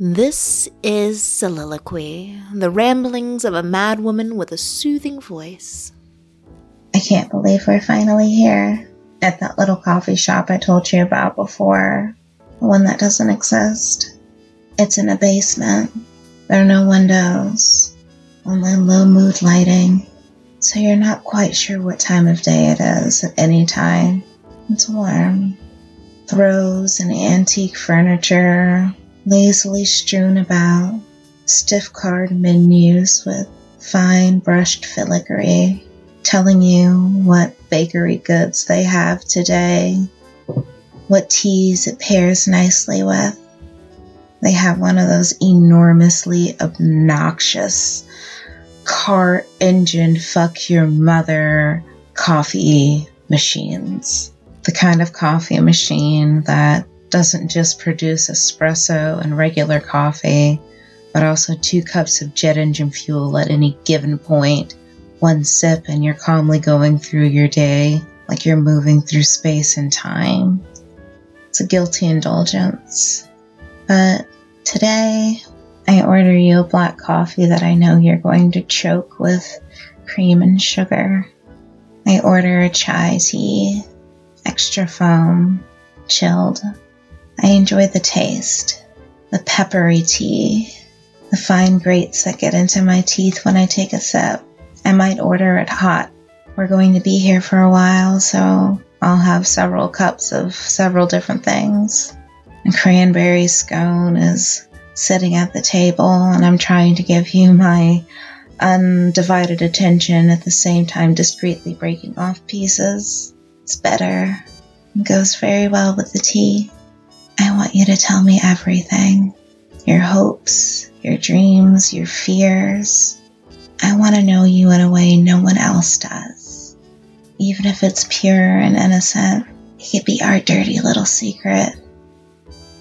This is Soliloquy, the ramblings of a madwoman with a soothing voice. I can't believe we're finally here at that little coffee shop I told you about before. The one that doesn't exist. It's in a basement. There are no windows, only low mood lighting, so you're not quite sure what time of day it is at any time. It's warm. Throws and antique furniture, lazily strewn about, stiff card menus with fine brushed filigree telling you what bakery goods they have today, what teas it pairs nicely with. They have one of those enormously obnoxious car engine fuck your mother coffee machines. The kind of coffee machine that doesn't just produce espresso and regular coffee, but also two cups of jet engine fuel at any given point. One sip, and you're calmly going through your day like you're moving through space and time. It's a guilty indulgence. But today, I order you a black coffee that I know you're going to choke with cream and sugar. I order a chai tea, extra foam, chilled. I enjoy the taste, the peppery tea, the fine grates that get into my teeth when I take a sip. I might order it hot. We're going to be here for a while, so I'll have several cups of several different things. A cranberry scone is sitting at the table, and I'm trying to give you my undivided attention at the same time discreetly breaking off pieces. It's better. It goes very well with the tea. I want you to tell me everything your hopes, your dreams, your fears. I want to know you in a way no one else does. Even if it's pure and innocent, it could be our dirty little secret.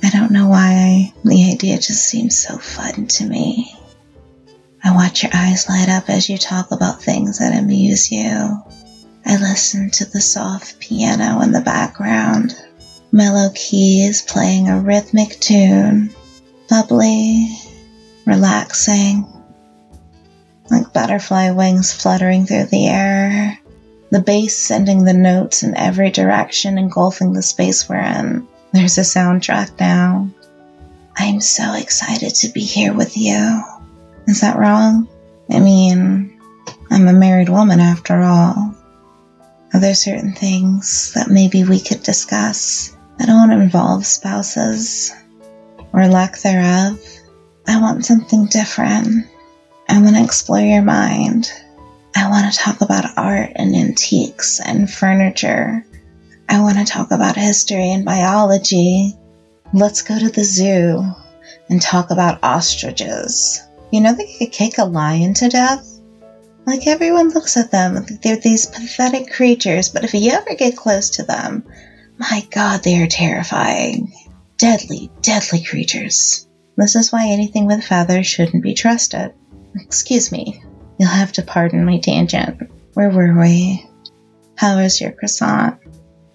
I don't know why the idea just seems so fun to me. I watch your eyes light up as you talk about things that amuse you. I listen to the soft piano in the background mellow keys playing a rhythmic tune, bubbly, relaxing, like butterfly wings fluttering through the air, the bass sending the notes in every direction, engulfing the space we're in. There's a soundtrack now. I'm so excited to be here with you. Is that wrong? I mean, I'm a married woman after all. Are there certain things that maybe we could discuss? I don't involve spouses or lack thereof. I want something different. I want to explore your mind. I want to talk about art and antiques and furniture. I want to talk about history and biology. Let's go to the zoo and talk about ostriches. You know, they could kick a lion to death. Like everyone looks at them, they're these pathetic creatures, but if you ever get close to them, my god, they are terrifying. Deadly, deadly creatures. This is why anything with feathers shouldn't be trusted. Excuse me, you'll have to pardon my tangent. Where were we? How is your croissant?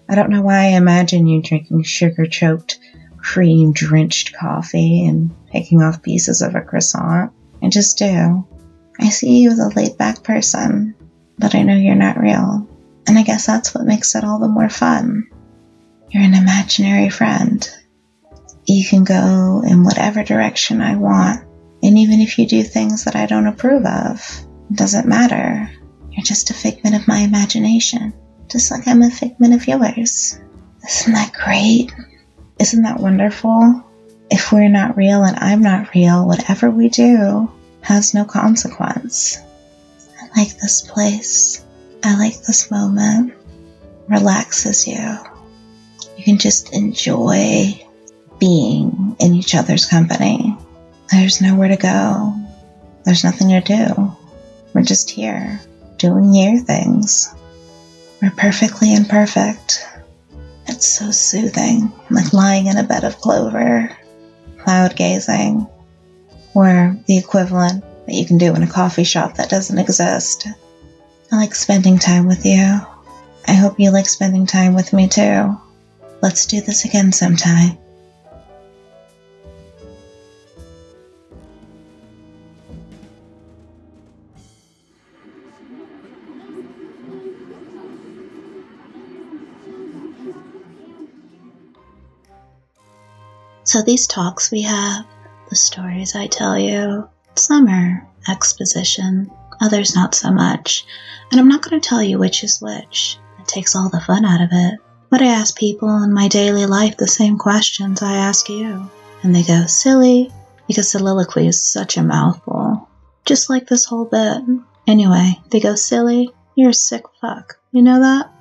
I don't know why I imagine you drinking sugar choked, cream drenched coffee and picking off pieces of a croissant. I just do. I see you as a laid back person, but I know you're not real. And I guess that's what makes it all the more fun. You're an imaginary friend. You can go in whatever direction I want. And even if you do things that I don't approve of, it doesn't matter. You're just a figment of my imagination, just like I'm a figment of yours. Isn't that great? Isn't that wonderful? If we're not real and I'm not real, whatever we do has no consequence. I like this place. I like this moment. Relaxes you you can just enjoy being in each other's company. There's nowhere to go. There's nothing to do. We're just here, doing your things. We're perfectly imperfect. It's so soothing, like lying in a bed of clover, cloud gazing, or the equivalent that you can do in a coffee shop that doesn't exist. I like spending time with you. I hope you like spending time with me too. Let's do this again sometime. So, these talks we have the stories I tell you, some are exposition, others not so much, and I'm not going to tell you which is which. It takes all the fun out of it. But I ask people in my daily life the same questions I ask you. And they go, silly, because soliloquy is such a mouthful. Just like this whole bit. Anyway, they go, silly, you're a sick fuck. You know that?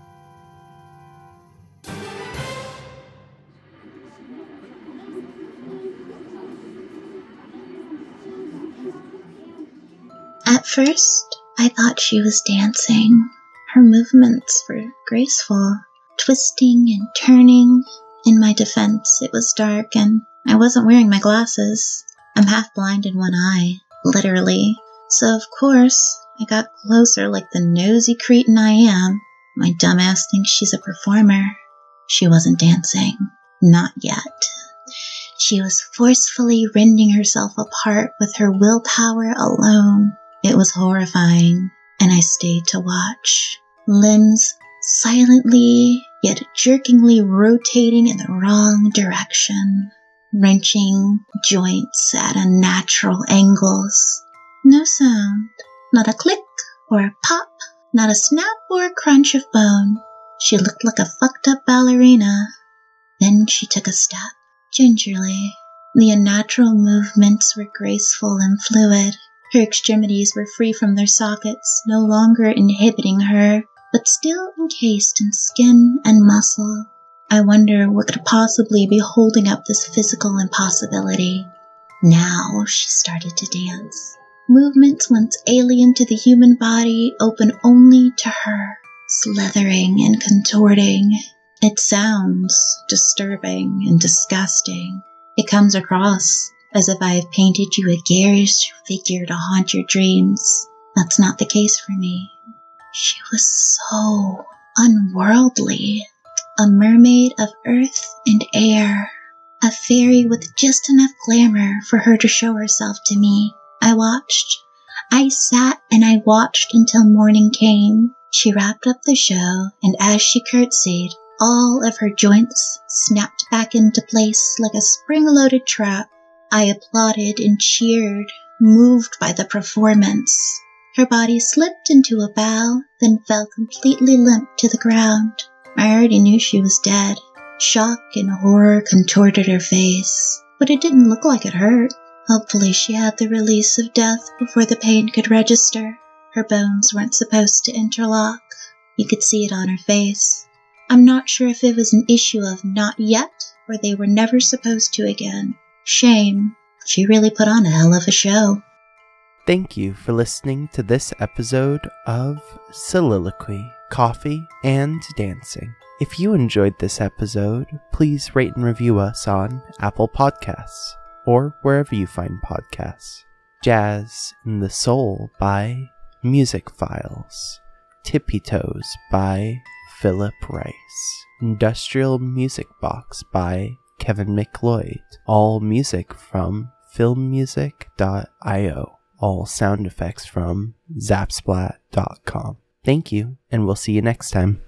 At first, I thought she was dancing. Her movements were graceful, twisting and turning. In my defense, it was dark and I wasn't wearing my glasses. I'm half blind in one eye, literally. So, of course, I got closer like the nosy cretin I am. My dumbass thinks she's a performer. She wasn't dancing. Not yet. She was forcefully rending herself apart with her willpower alone. It was horrifying, and I stayed to watch. Limbs silently yet jerkingly rotating in the wrong direction, wrenching joints at unnatural angles. No sound, not a click or a pop, not a snap or a crunch of bone. She looked like a fucked up ballerina. Then she took a step, gingerly. The unnatural movements were graceful and fluid. Her extremities were free from their sockets, no longer inhibiting her, but still encased in skin and muscle. I wonder what could possibly be holding up this physical impossibility. Now she started to dance. Movements once alien to the human body open only to her, slithering and contorting. It sounds disturbing and disgusting. It comes across as if I have painted you a garish figure to haunt your dreams. That's not the case for me. She was so unworldly. A mermaid of earth and air. A fairy with just enough glamour for her to show herself to me. I watched. I sat and I watched until morning came. She wrapped up the show, and as she curtsied, all of her joints snapped back into place like a spring loaded trap. I applauded and cheered, moved by the performance. Her body slipped into a bow, then fell completely limp to the ground. I already knew she was dead. Shock and horror contorted her face, but it didn't look like it hurt. Hopefully, she had the release of death before the pain could register. Her bones weren't supposed to interlock. You could see it on her face. I'm not sure if it was an issue of not yet or they were never supposed to again. Shame. She really put on a hell of a show. Thank you for listening to this episode of Soliloquy, Coffee, and Dancing. If you enjoyed this episode, please rate and review us on Apple Podcasts or wherever you find podcasts. Jazz in the Soul by Music Files. Tippy Toes by Philip Rice. Industrial Music Box by Kevin MacLeod. All music from filmmusic.io. All sound effects from zapsplat.com. Thank you, and we'll see you next time.